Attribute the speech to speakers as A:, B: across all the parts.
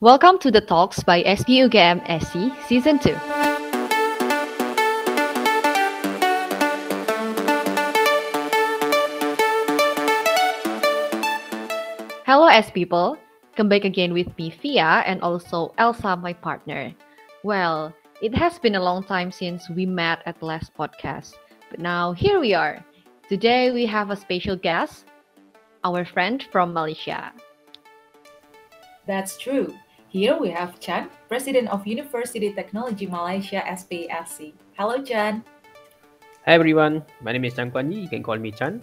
A: Welcome to the Talks by SPE UGM SC Season 2. Hello S people, come back again with me Fia, and also Elsa my partner. Well, it has been a long time since we met at the last podcast, but now here we are. Today we have a special guest, our friend from Malaysia.
B: That's true. Here we have Chan, President of University Technology Malaysia SPSC. Hello, Chan.
C: Hi everyone, my name is Chan Kuan Yi. You can call me Chan.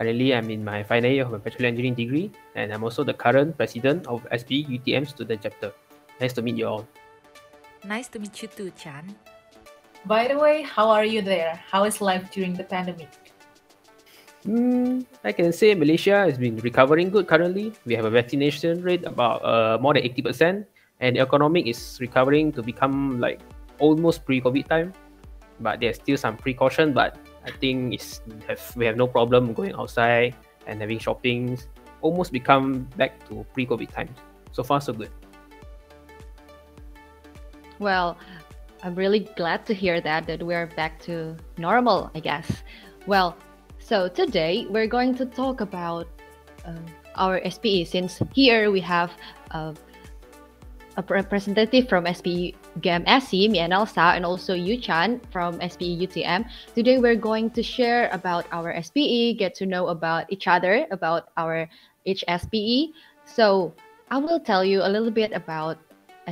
C: Currently, I'm in my final year of my bachelor engineering degree, and I'm also the current president of SB UTM student chapter. Nice to meet you all.
D: Nice to meet you too, Chan.
B: By the way, how are you there? How is life during the pandemic?
C: Hmm, I can say Malaysia has been recovering good currently. We have a vaccination rate about uh, more than 80%, and the economic is recovering to become like almost pre-COVID time. But there's still some precaution, but I think it's have, we have no problem going outside and having shoppings. Almost become back to pre-COVID times. So far, so good.
A: Well, I'm really glad to hear that that we're back to normal, I guess. Well, so today we're going to talk about um, our SPE since here we have uh, a representative from SPE GMSC, me and and also Yu Chan from SPE UTM. Today we're going to share about our SPE, get to know about each other, about our HSPE. So I will tell you a little bit about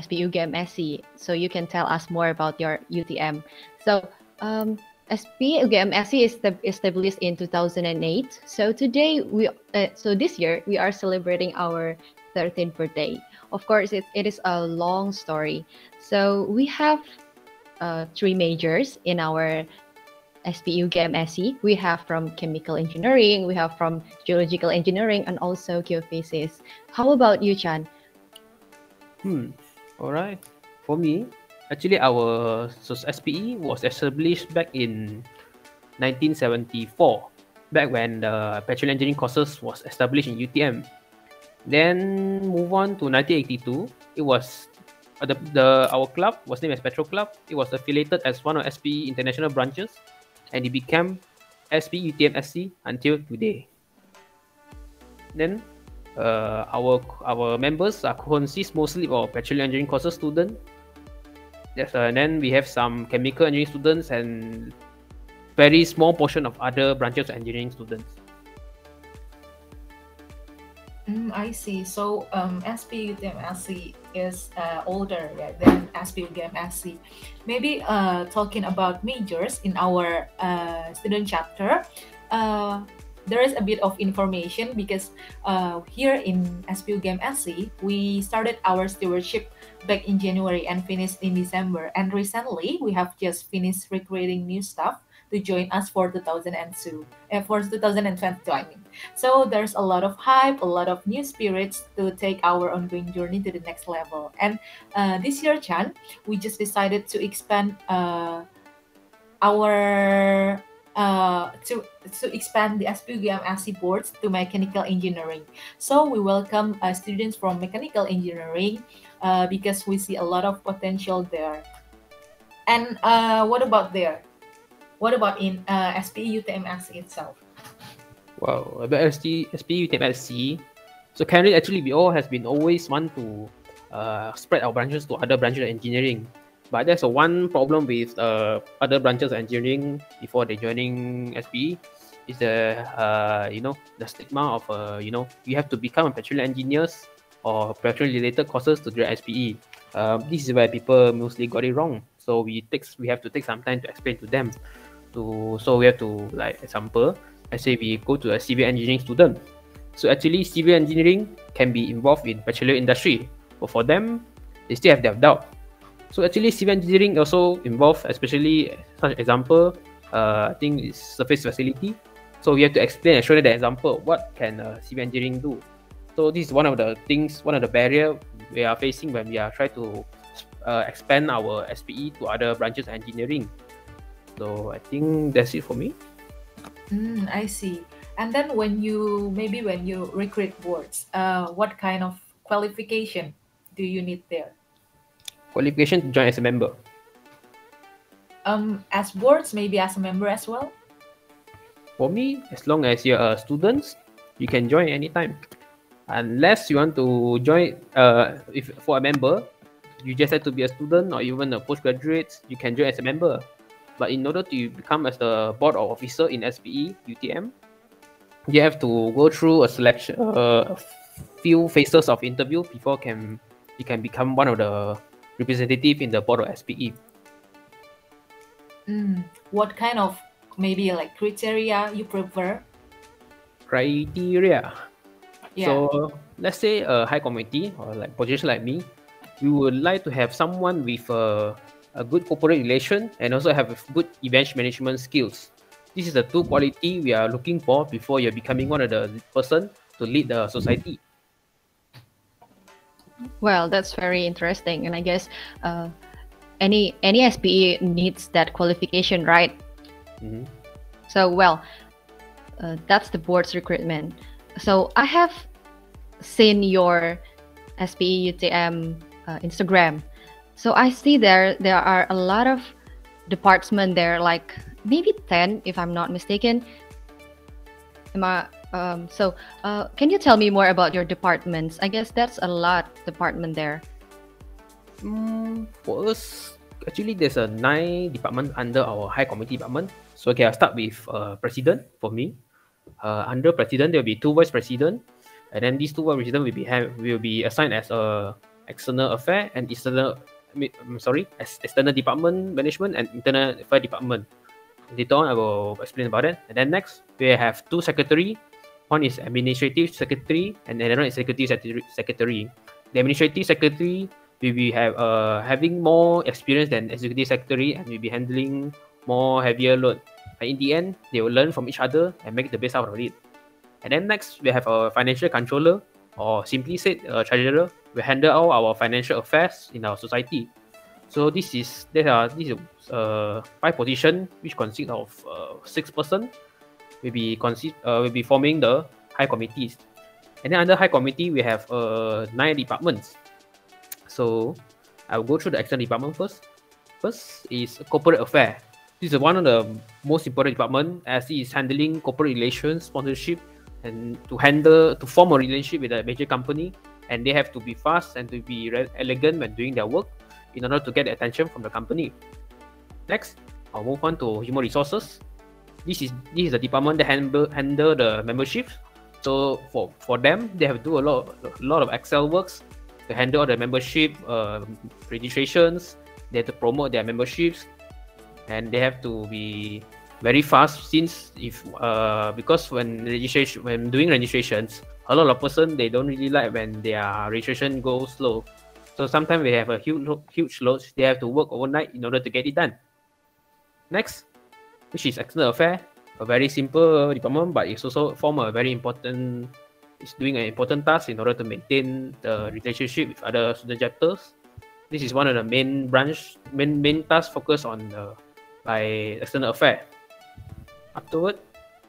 A: SPE UGM SC so you can tell us more about your UTM. So um, SPE UGM SC is established in 2008. So today we, uh, so this year we are celebrating our 13th birthday. Of course, it, it is a long story. So we have uh, three majors in our SPE UGM SC. We have from chemical engineering, we have from geological engineering, and also geophysics. How about you, Chan?
C: Hmm. All right. For me, actually, our SPE was established back in 1974, back when the petroleum engineering courses was established in UTM. Then move on to 1982. It was uh, the, the our club was named as Petro Club. It was affiliated as one of SPE international branches, and it became SPE UTM SC until today. Then uh, our our members are consist mostly of petroleum engineering courses students. Yes, uh, and then we have some chemical engineering students and very small portion of other branches of engineering students.
B: Mm, I see. So um, SPUTMSC is uh, older yeah, than SPUGMSC. Maybe uh, talking about majors in our uh, student chapter, uh, there is a bit of information because uh, here in SPE UGM SC, we started our stewardship back in January and finished in December. And recently, we have just finished recruiting new staff to join us for 2002, uh, for 2022, I mean. So there's a lot of hype, a lot of new spirits to take our ongoing journey to the next level. And uh, this year, Chan, we just decided to expand uh, our uh, to to expand the SPUGM SC boards to mechanical engineering. So we welcome uh, students from mechanical engineering uh, because we see a lot of potential there. And uh, what about there? What about in uh, SPE UTMSC itself?
C: Well, about SPE, SPE UTMSC. So currently, actually, we all has been always want to uh, spread our branches to other branches of engineering. But there's a one problem with uh, other branches of engineering before they joining SPE is the uh, you know the stigma of uh, you know you have to become a petroleum engineers or petroleum related courses to join SPE. Uh, this is where people mostly got it wrong. So we takes we have to take some time to explain to them. To so we have to like example, let's say we go to a civil engineering student. So actually civil engineering can be involved in petroleum industry, but for them, they still have their doubt so actually, civil engineering also involved, especially such example, uh, I think is surface facility. So we have to explain and show them the example. What can uh, civil engineering do? So this is one of the things, one of the barrier we are facing when we are trying to uh, expand our SPE to other branches of engineering. So I think that's it for me.
B: Mm, I see. And then when you maybe when you recruit boards, uh, what kind of qualification do you need there?
C: Qualification to join as a member.
B: Um, as boards, maybe as a member as well.
C: For me, as long as you're a student, you can join anytime. Unless you want to join, uh, if for a member, you just have to be a student or even a postgraduate, you can join as a member. But in order to become as the board of officer in SPE UTM, you have to go through a selection, uh, few phases of interview before can you can become one of the representative in the board of SPE.
B: Mm, what kind of maybe like criteria you prefer?
C: Criteria.
B: Yeah.
C: So let's say a high committee or like position like me, we would like to have someone with a, a good corporate relation and also have good event management skills. This is the two quality we are looking for before you're becoming one of the person to lead the society.
A: Well, that's very interesting, and I guess uh, any any SPE needs that qualification, right?
C: Mhm.
A: So, well, uh, that's the board's recruitment. So, I have seen your SPE UTM uh, Instagram. So, I see there there are a lot of department there, like maybe ten, if I'm not mistaken. Am I? Um, so, uh, can you tell me more about your departments? I guess that's a lot department there.
C: Mm, for us, actually, there's a nine department under our high committee department. So okay, I'll start with uh, president for me. Uh, under president, there will be two vice president, and then these two president will be have will be assigned as a external affair and external. I'm sorry, as external department management and internal affair department. Later on, I will explain about it. And then next, we have two secretary. One is administrative secretary, and another is executive secretary-. The administrative secretary will have uh having more experience than executive secretary and will be handling more heavier load. and in the end, they will learn from each other and make the best out of it. And then next, we have a financial controller, or simply said, a treasurer. We handle all our financial affairs in our society. So this is there are this is uh five position which consist of uh, six person. Will be consist uh, will be forming the high committees. And then under high committee, we have uh nine departments. So I'll go through the external department first. First is corporate affair. This is one of the most important department as it is handling corporate relations, sponsorship, and to handle to form a relationship with a major company. And they have to be fast and to be elegant when doing their work in order to get attention from the company. Next, I'll move on to human resources. This is this is the department that handle handle the membership. So for for them, they have to do a lot a lot of Excel works to handle all the membership uh, registrations. They have to promote their memberships, and they have to be very fast since if uh, because when registration when doing registrations, a lot of person they don't really like when their registration goes slow. So sometimes they have a huge huge load. They have to work overnight in order to get it done. Next, which is external affair, a very simple department, but it's also form a very important. It's doing an important task in order to maintain the relationship with other student chapters. This is one of the main branch, main main task focused on the by external affair. Afterward,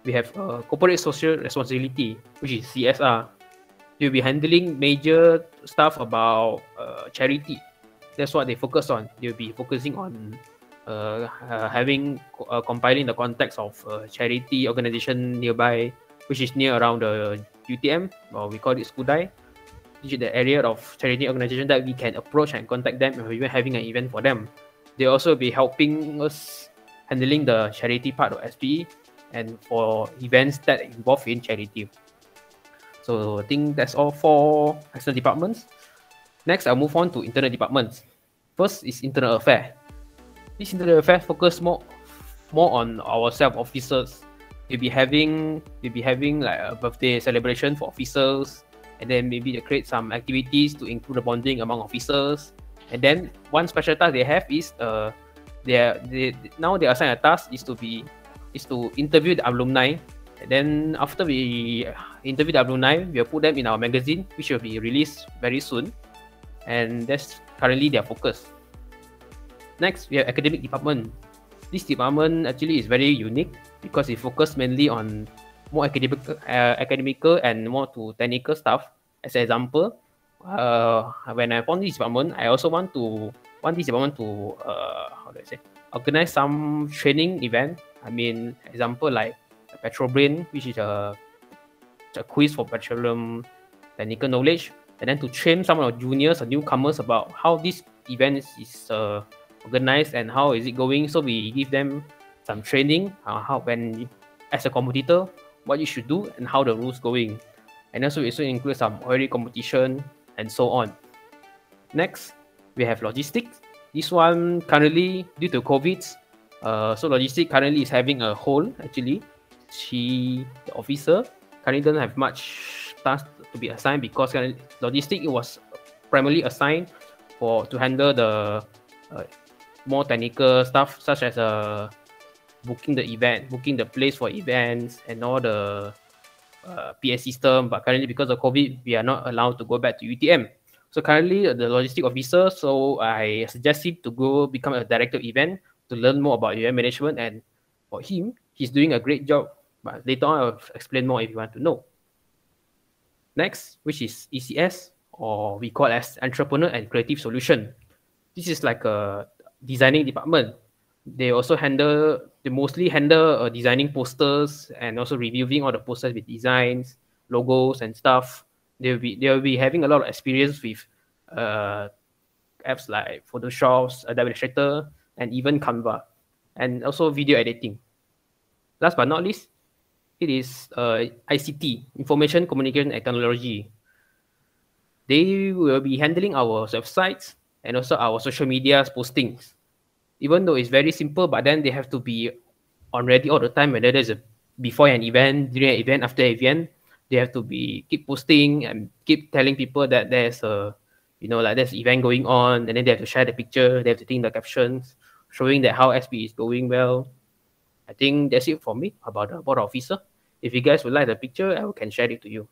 C: we have uh, corporate social responsibility, which is CSR. You'll be handling major stuff about uh, charity. That's what they focus on. They'll be focusing on uh, having uh, compiling the context of uh, charity organization nearby, which is near around the UTM, or we call it Skudai. This is the area of charity organization that we can approach and contact them if we're having an event for them. They also be helping us handling the charity part of SPE and for events that involve in charity. So I think that's all for external departments. Next, I'll move on to internal departments. First is internal affair. This internal affair focus more more on our self officers. We'll be having we'll be having like a birthday celebration for officers, and then maybe they create some activities to improve the bonding among officers. And then one special task they have is uh they they now they assign a task is to be is to interview the alumni. And then after we interview the alumni, we'll put them in our magazine, which will be released very soon. And that's currently their focus. Next, we have academic department. This department actually is very unique because it focuses mainly on more academic, uh, academical and more to technical stuff. As an example, uh, when I found this department, I also want to want this department to uh, how do I say organize some training event. I mean, example like Petrobrain, which is a, a quiz for petroleum technical knowledge, and then to train some of our juniors or newcomers about how this event is uh, organized and how is it going. So we give them some training uh, how when as a competitor what you should do and how the rules going. And also it also includes some oil competition and so on. Next, we have logistics. This one currently due to COVID, uh, so logistics currently is having a hole actually. She, the officer, currently doesn't have much task to be assigned because logistics it was primarily assigned for to handle the uh, more technical stuff such as uh, booking the event, booking the place for events and all the uh, PA system. But currently, because of COVID, we are not allowed to go back to UTM. So currently, uh, the logistic officer. So I suggest him to go become a director of event to learn more about event management. And for him, he's doing a great job. But later on, I'll explain more if you want to know. Next, which is ECS, or we call as Entrepreneur and Creative Solution. This is like a designing department. They also handle they mostly handle uh, designing posters and also reviewing all the posters with designs, logos, and stuff. They'll be they'll be having a lot of experience with uh, apps like Photoshop, Adobe Illustrator, and even Canva, and also video editing. Last but not least, it is uh, ICT, Information Communication and Technology. They will be handling our websites and also our social media postings even though it's very simple, but then they have to be on ready all the time. Whether there's a before an event, during an event, after an event, they have to be keep posting and keep telling people that there's a you know like there's event going on, and then they have to share the picture, they have to think the captions, showing that how SB is going well. I think that's it for me about the board officer. If you guys would like the picture, I can share it to you.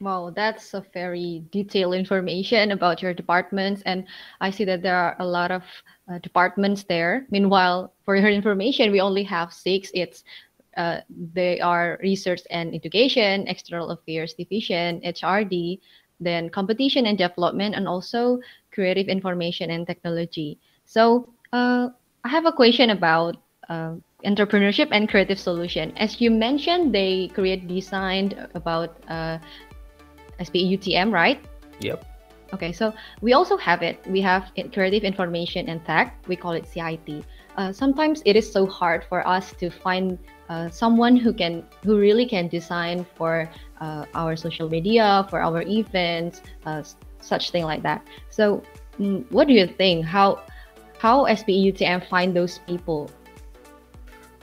A: Wow, that's a very detailed information about your departments, and I see that there are a lot of uh, departments there. Meanwhile, for your information, we only have six. It's uh, they are research and education, external affairs division, HRD, then competition and development, and also creative information and technology. So uh, I have a question about uh, entrepreneurship and creative solution. As you mentioned, they create design about uh, SPE UTM, right?
C: Yep.
A: Okay, so we also have it. We have creative information and tech. We call it CIT. Uh, sometimes it is so hard for us to find uh, someone who can, who really can design for uh, our social media, for our events, uh, such thing like that. So, mm, what do you think? How how SPE UTM find those people?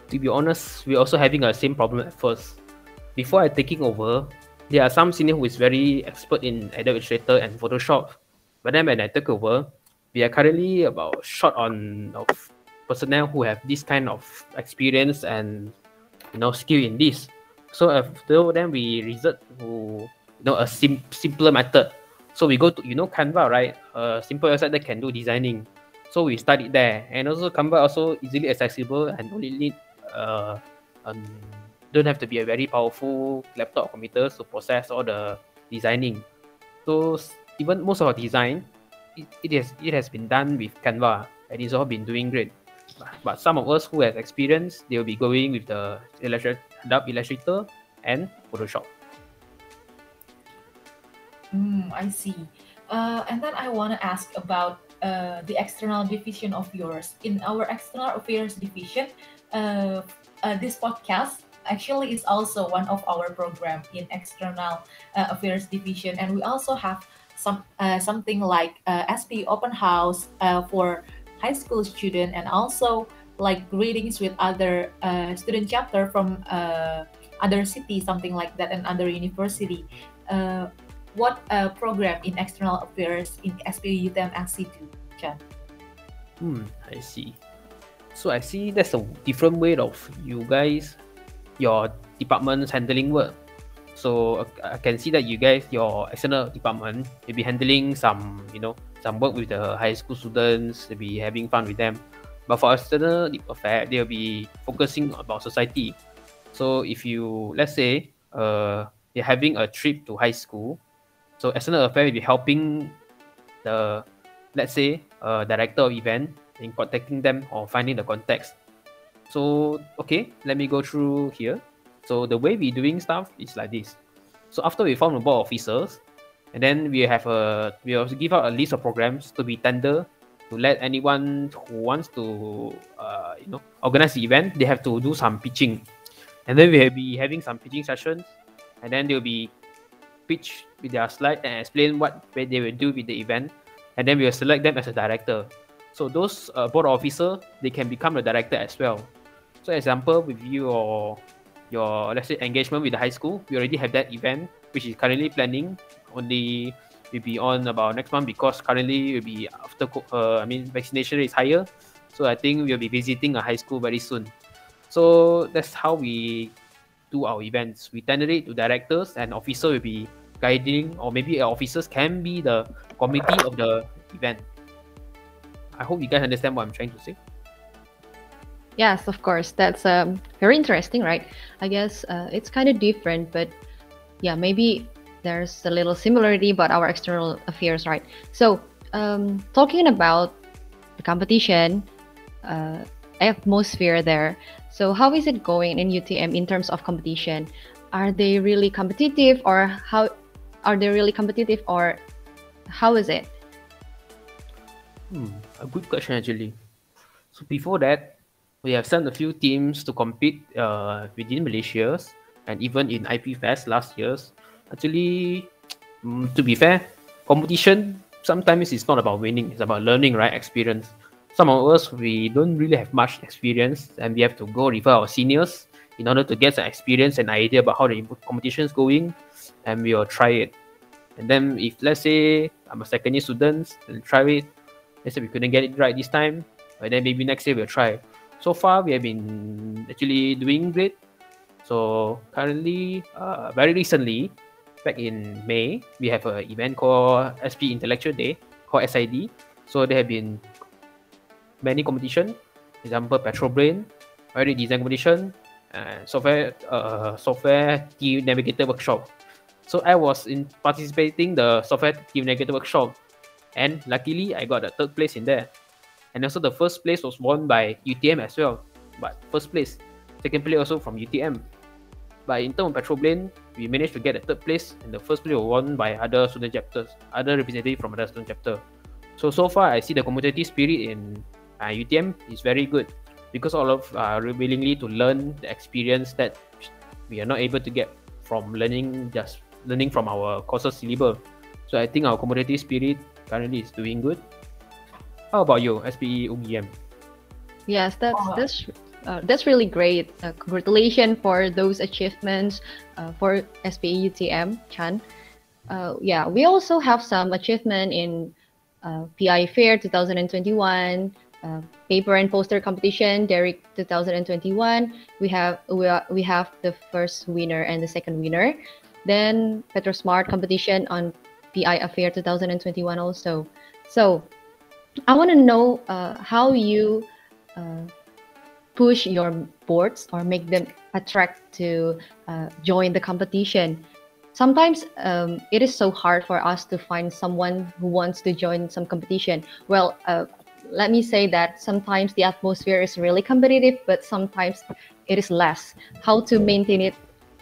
C: To be honest, we're also having a same problem at first. Before I taking over, there are some senior who is very expert in Adobe Illustrator and Photoshop. But then when I took over, we are currently about short on of personnel who have this kind of experience and you know skill in this. So after then we resort to you know a sim- simpler method. So we go to you know Canva right, a simple website that can do designing. So we studied there, and also Canva also easily accessible and only need uh, um, don't have to be a very powerful laptop computer to process all the designing. So even most of our design, it, it has it has been done with Canva and it's all been doing great. But some of us who have experience, they will be going with the Adobe Illustrator and Photoshop.
B: Mm, I see. Uh, and then I want to ask about uh, the external division of yours. In our external affairs division, uh, uh this podcast actually is also one of our program in external uh, affairs division and we also have some uh, something like SP open house for high school student and also like greetings with other uh, student chapter from uh, other city something like that and other university what program in external affairs in SP UTM SC2 Chan?
C: Hmm, I see. So I see that's a different way of you guys your department's handling work. So I can see that you guys, your external department, will be handling some, you know, some work with the high school students. They'll be having fun with them. But for external affair, they'll be focusing about society. So if you, let's say, uh, you're having a trip to high school, So external affair will be helping the let's say uh, director of event in contacting them or finding the context. So okay, let me go through here. So the way we doing stuff is like this. So after we form a board of officers, and then we have a we also give out a list of programs to be tender to let anyone who wants to uh, you know organize the event they have to do some pitching. And then we'll be having some pitching sessions. And then they'll be pitch with their slide and explain what they will do with the event. And then we'll select them as a director. So those uh, board officer they can become a director as well. So example with your your let's say engagement with the high school we already have that event which is currently planning only will be on about next month because currently will be after uh, I mean vaccination is higher, so I think we'll be visiting a high school very soon. So that's how we do our events. We tender it to directors and officer will be guiding or maybe officers can be the committee of the event. I hope you guys understand what I'm trying to say.
A: Yes, of course. That's um, very interesting, right? I guess uh, it's kind of different, but yeah, maybe there's a little similarity about our external affairs, right? So, um, talking about the competition, uh, atmosphere there. So, how is it going in UTM in terms of competition? Are they really competitive, or how are they really competitive, or how is it?
C: Hmm, a good question actually. So before that, we have sent a few teams to compete uh, within Malaysia and even in IP Fest last years actually, um, to be fair, competition sometimes it's not about winning; it's about learning, right? Experience. Some of us we don't really have much experience, and we have to go refer our seniors in order to get some experience and idea about how the competition is going, and we will try it. And then if let's say I'm a second year student and try it, let's say we couldn't get it right this time, but then maybe next year we'll try. So far we have been actually doing great. So currently, uh, very recently, back in May, we have an event called SP Intellectual Day, called SID. So there have been many competition, example Petrobrain, already design competition, and software uh, software team navigator workshop. So I was in participating the software team navigator workshop, and luckily I got the third place in there. And also the first place was won by UTM as well, but first place, second place also from UTM. But in terms of Petrobrain, we managed to get a third place, and the first place was won by other student chapters, other representative from other student chapter. So so far, I see the community spirit in uh, UTM is very good because all of are willingly to learn the experience that we are not able to get from learning just learning from our courses syllabus. So I think our community spirit currently is doing good. How about you, SPE UGM?
A: Yes, that's that's uh, that's really great. Uh, congratulations for those achievements uh, for SPE UTM, Chan. Uh, yeah, we also have some achievement in uh, PI Fair 2021, uh, paper and poster competition, Derek 2021. We have we, are, we have the first winner and the second winner. Then PetroSmart competition on PI Affair 2021 also. So I want to know how you push your boards or make them attract to uh, join the competition. Sometimes um, it is so hard for us to find someone who wants to join some competition. Well, uh, let me say that sometimes the atmosphere is really competitive, but sometimes it is less. How to maintain it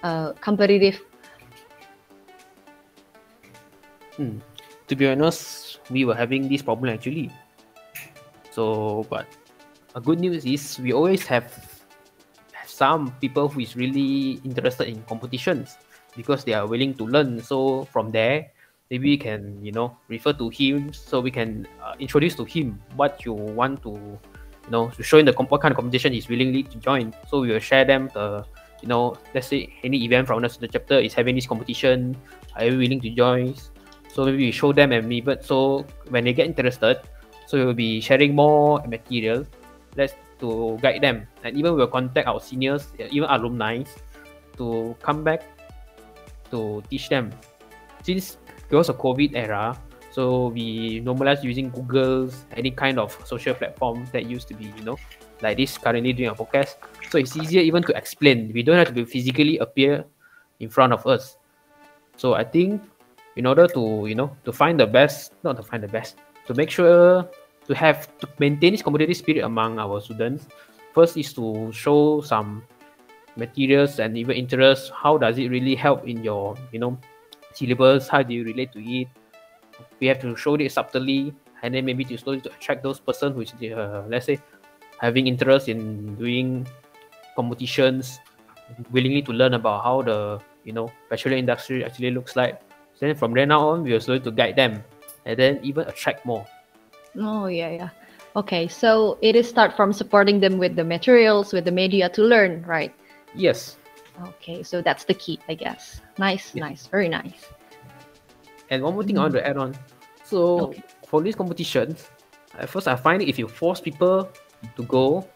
A: uh, competitive?
C: Hmm. To be honest, we were having this problem actually. So, but a good news is we always have, some people who is really interested in competitions because they are willing to learn. So from there, maybe we can you know refer to him so we can uh, introduce to him what you want to you know to show him the comp- what kind of competition he's willingly to join. So we will share them the you know let's say any event from the chapter is having this competition. Are you willing to join? So maybe we show them and maybe so when they get interested, so we will be sharing more material let's to guide them. And even we'll contact our seniors even alumni to come back to teach them. Since because of covid era so we normalize using google's any kind of social platform that used to be you know like this currently doing a podcast so it's easier even to explain. We don't have to physically appear in front of us. So i think in order to you know to find the best, not to find the best, to make sure to have to maintain this competitive spirit among our students. First is to show some materials and even interest. How does it really help in your you know syllabus? How do you relate to it? We have to show it subtly, and then maybe to slowly to attract those person which uh, let's say having interest in doing competitions, willingly to learn about how the you know petroleum industry actually looks like. Then from there now on, we are slowly to guide them, and then even attract more.
A: Oh yeah, yeah. Okay, so it is start from supporting them with the materials, with the media to learn, right?
C: Yes,
A: Okay, so that's the key, I guess. Nice,
C: Yeah.
A: nice, very nice.
C: And one more thing I want to add on. So
A: Okay.
C: for these competitions, at first I find if you force people to go,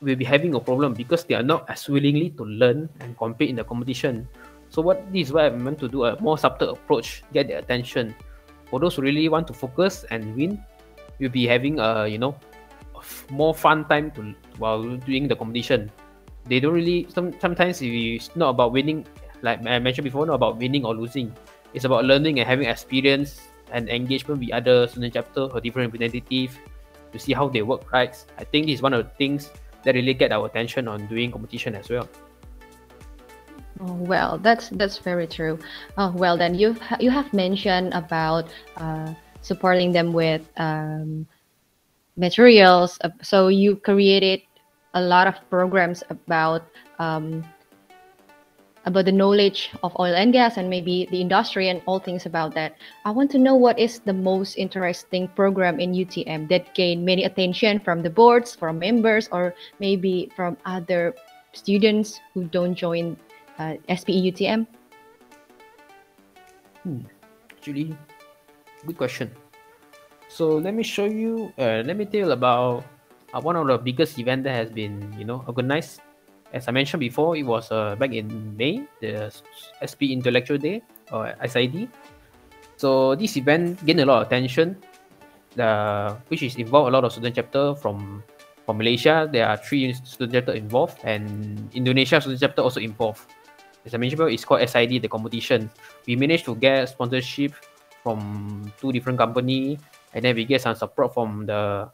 C: we'll be having a problem because they are not as willingly to learn and compete in the competition. So what this is why I meant to do a more subtle approach, get their attention. For those who really want to focus and win, you'll be having a you know more fun time to while doing the competition. They don't really some sometimes it's not about winning like I mentioned before, not about winning or losing. It's about learning and having experience and engagement with other student chapter or different representative to see how they work right. I think this is one of the things that really get our attention on doing competition as well.
A: Oh, well, that's that's very true. Oh, well, then you've you have mentioned about uh, supporting them with um, materials. Uh, So you created a lot of programs about um, about the knowledge of oil and gas and maybe the industry and all things about that. I want to know what is the most interesting program in UTM that gained many attention from the boards, from members, or maybe from other students who don't join uh, SPE UTM?
C: Actually, good question. So let me show you. Uh, let me tell you about uh, one of the biggest event that has been you know organized. As I mentioned before, it was uh, back in May, the SP Intellectual Day or SID. So this event gained a lot of attention, uh, which is involved a lot of student chapter from from Malaysia. There are three student chapter involved, and Indonesia student chapter also involved. As I mentioned it's called SID, the competition. We managed to get sponsorship from two different company, and then we get some support from the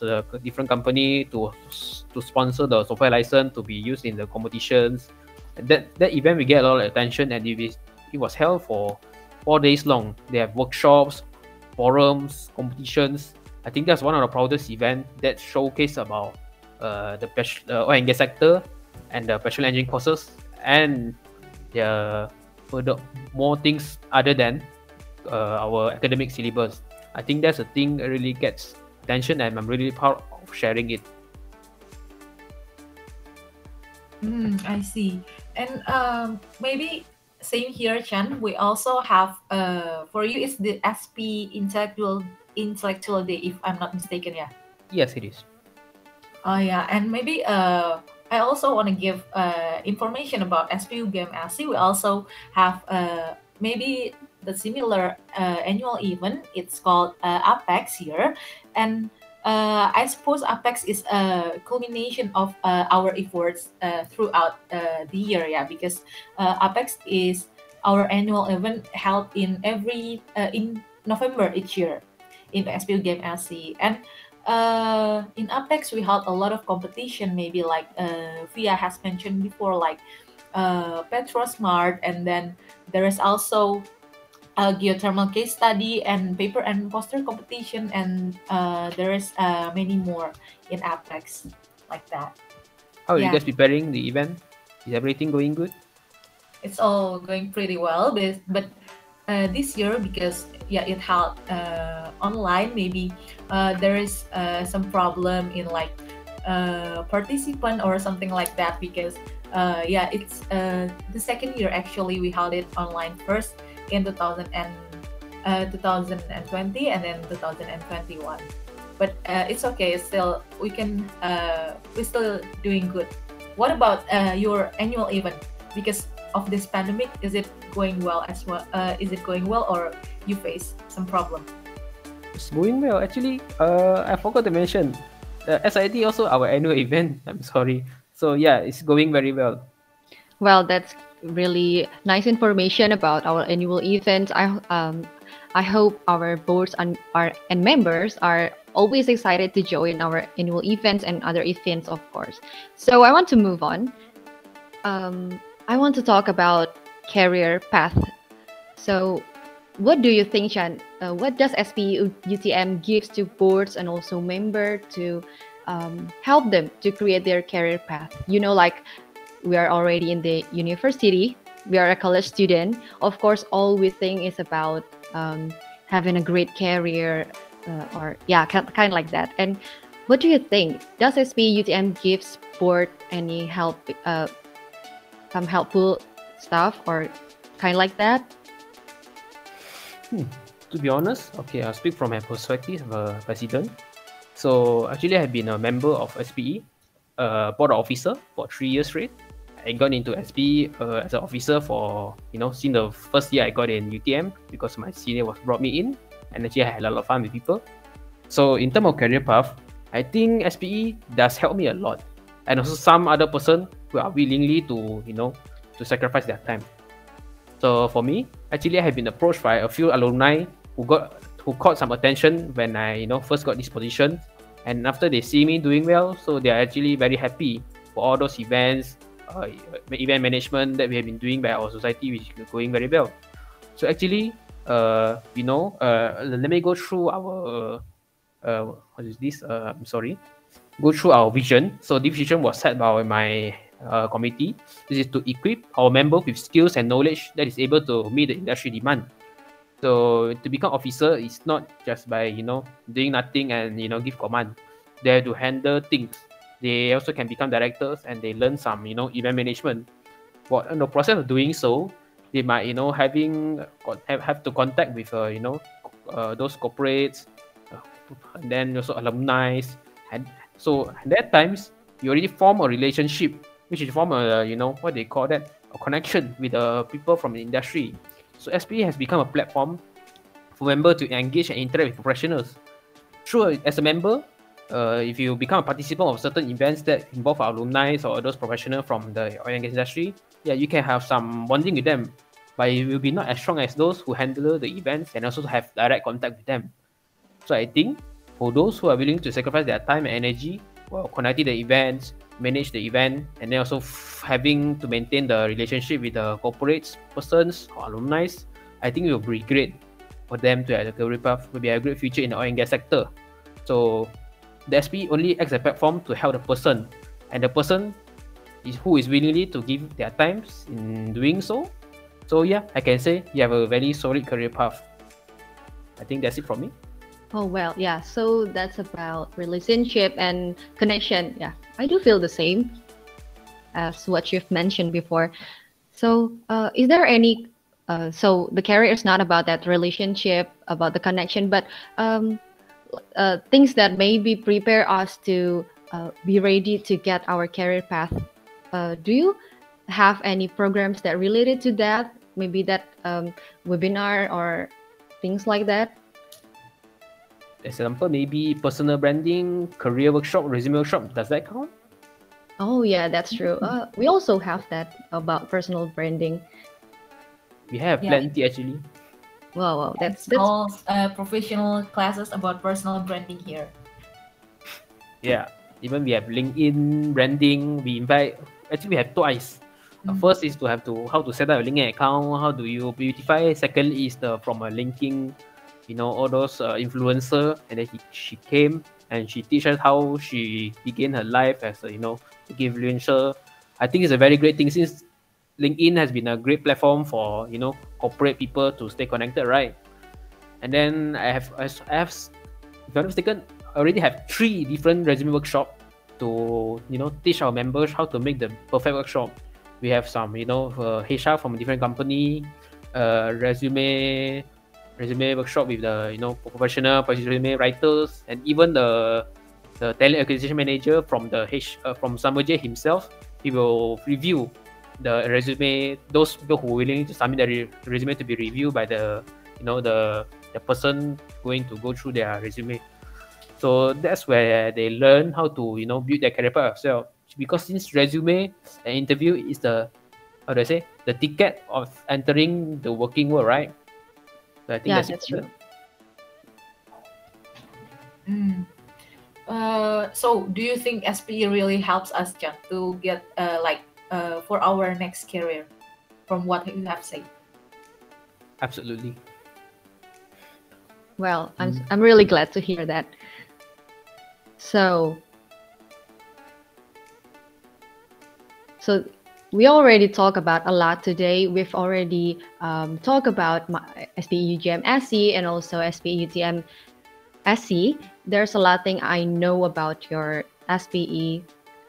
C: the different company to to sponsor the software license to be used in the competitions. And that that event we get a lot of attention, and it, is, it was held for four days long. They have workshops, forums, competitions. I think that's one of the proudest event that showcase about uh, the uh, oil and gas sector and the petrol engine courses and the further more things other than uh, our academic syllabus. I think that's a thing that really gets attention and I'm really proud of sharing it.
B: Mm, I see. And um, maybe same here, Chan. We also have uh, for you is the SP Intellectual Intellectual Day, if I'm not mistaken. Yeah.
C: Yes, it is.
B: Oh yeah, and maybe uh, I also want to give uh, information about SPE UGM SC. We also have uh, maybe the similar uh, annual event. It's called uh, Apex here, and uh, I suppose Apex is a culmination of uh, our efforts uh, throughout uh, the year. Yeah, because Apex is our annual event held in every in November each year in SPE UGM SC and in Apex we held a lot of competition, maybe like Via has mentioned before, like PetroSmart, and then there is also a geothermal case study and paper and poster competition, and uh, there is uh, many more in Apex like that.
C: How are you guys preparing the event? Is everything going good?
B: It's all going pretty well, but but uh, this year because yeah it held uh, online maybe uh, there is uh, some problem in like uh, participant or something like that because uh, yeah it's uh, the second year actually we held it online first in 2000 and uh, 2020 and then 2021 but uh, it's okay it's still we can uh, we're still doing good what about uh, your annual event because of this pandemic is it going well as well uh, is it going well or you face some problem
C: It's going well. Actually, uh, I forgot to mention, uh, SID also our annual event. I'm sorry. So yeah, it's going very well.
A: Well, that's really nice information about our annual events. I um, I hope our boards and our and members are always excited to join our annual events and other events, of course. So I want to move on. Um, I want to talk about career path. So, what do you think, Chan? Uh, what does SPE UTM gives to boards and also member to um, help them to create their career path? You know, like we are already in the university, we are a college student. Of course, all we think is about um, having a great career, uh, or yeah, kind, kind of like that. And what do you think? Does SPE UTM give sport any help, uh, some helpful stuff, or kind of like that?
C: Hmm. To be honest, okay, I'll speak from my perspective of a president. So actually, I have been a member of SPE, uh, board officer for three years straight. I got into SPE uh, as an officer for you know since the first year I got in UTM because my senior was brought me in, and actually I had a lot of fun with people. So in terms of career path, I think SPE does help me a lot, and also some other person who are willingly to you know to sacrifice their time. So for me, actually, I have been approached by a few alumni who got who caught some attention when I you know first got this position, and after they see me doing well, so they are actually very happy for all those events, uh, event management that we have been doing by our society, which is going very well. So actually, uh, you know, uh, let me go through our uh, what is this? Uh, I'm sorry. Go through our vision. So this vision was set by my uh, committee. This is to equip our members with skills and knowledge that is able to meet the industry demand. So to become officer is not just by you know doing nothing and you know give command. They have to handle things. They also can become directors and they learn some you know event management. But in the process of doing so, they might you know having have, have to contact with uh, you know uh, those corporates, uh, and then also alumni. And so at that times you already form a relationship which is form a you know what they call that a connection with the people from the industry. So SPE has become a platform for member to engage and interact with professionals. True, as a member, uh, if you become a participant of certain events that involve alumni or those professionals from the oil and gas industry, yeah, you can have some bonding with them, but it will be not as strong as those who handle the events and also have direct contact with them. So I think for those who are willing to sacrifice their time and energy while conducting the events, manage the event and then also f- having to maintain the relationship with the corporates, persons, or alumni, I think it will be great for them to have a career path, will be a great future in the oil and gas sector. So the SP only acts as a platform to help the person, and the person is who is willingly to give their times in doing so. So yeah, I can say you have a very solid career path. I think that's it from me.
A: Oh well, yeah. So that's about relationship and connection. Yeah, I do feel the same as what you've mentioned before. So, uh, is there any? Uh, so the career is not about that relationship, about the connection, but um, uh, things that maybe prepare us to uh, be ready to get our career path. Uh, do you have any programs that related to that? Maybe that um, webinar or things like that.
C: Example, maybe personal branding, career workshop, resume workshop. Does that count?
A: Oh yeah, that's true. Uh, we also have that about personal branding.
C: We have
B: Yeah.
C: plenty actually.
A: Wow, wow, that's that's
B: all uh, professional classes about personal branding here.
C: Yeah. Even we have LinkedIn branding. We invite actually we have twice. Uh,
B: Mm.
C: first is to have to how to set up a LinkedIn account. How do you beautify? Second is the from a LinkedIn, you know, all those uh, influencer. And then he, she came and she teach us how she began her life as a you know influencer. I think it's a very great thing since LinkedIn has been a great platform for you know corporate people to stay connected, right? And then I have I have if I'm not mistaken, I already have three different resume workshop to you know teach our members how to make the perfect workshop. We have some you know uh, HR from a different company, uh, resume resume workshop with the you know professional resume writers and even the the talent acquisition manager from the H uh, from Samoje himself. He will review the resume those people who are willing to submit their re- resume to be reviewed by the you know the the person going to go through their resume so that's where they learn how to you know build their career path themselves because since resume and interview is the how do I say the ticket of entering the working world, right? So I think
A: Yeah,
C: that's,
A: that's true.
B: Mm. Uh, so, do you think SPE really helps us, John, to get uh, like uh, for our next career? From what you have said.
C: Absolutely.
A: Well, I'm
C: Mm.
A: I'm really glad to hear that. So, so we already talked about a lot today. We've already um, talked about my SPE SE and also SPE UTM SC. There's a lot thing I know about your SPE,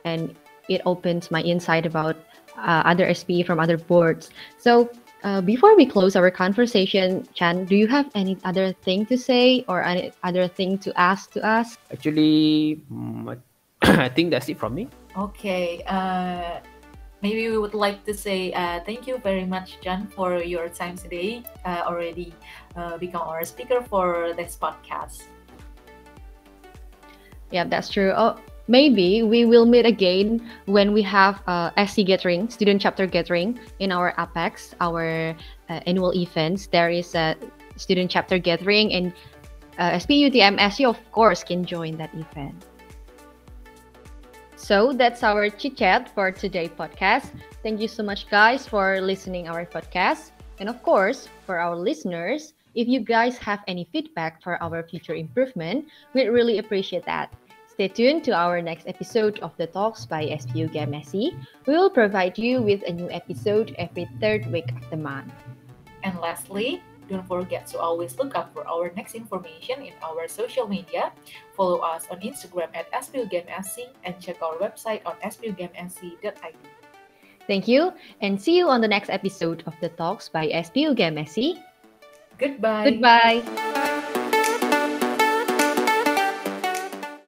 A: and it opens my insight about uh, other SPE from other boards. So uh, before we close our conversation, Chan, do you have any other thing to say or any other thing to ask to us?
C: Actually, mm, I I think that's it from me.
B: Okay. Uh, maybe we would like to say uh, thank you very much, John, for your time today. Uh, already uh, become our speaker for this podcast.
A: Yeah, that's true. Oh, maybe we will meet again when we have uh, SC gathering, student chapter gathering in our Apex, our uh, annual events. There is a student chapter gathering, and uh, SPE UTM SC, of course, can join that event. So that's our chit chat for today podcast. Thank you so much, guys, for listening our podcast, and of course, for our listeners. If you guys have any feedback for our future improvement, we'd really appreciate that. Stay tuned to our next episode of the Talks by SPE UGM SC. We will provide you with a new episode every third week of the month.
B: And lastly, don't forget to always look up for our next information in our social media. Follow us on Instagram at SPEUGMSC and check our website on SPEUGMSC.id.
A: Thank you, and see you on the next episode of the Talks by SPE UGM SC.
B: Goodbye.
A: Goodbye.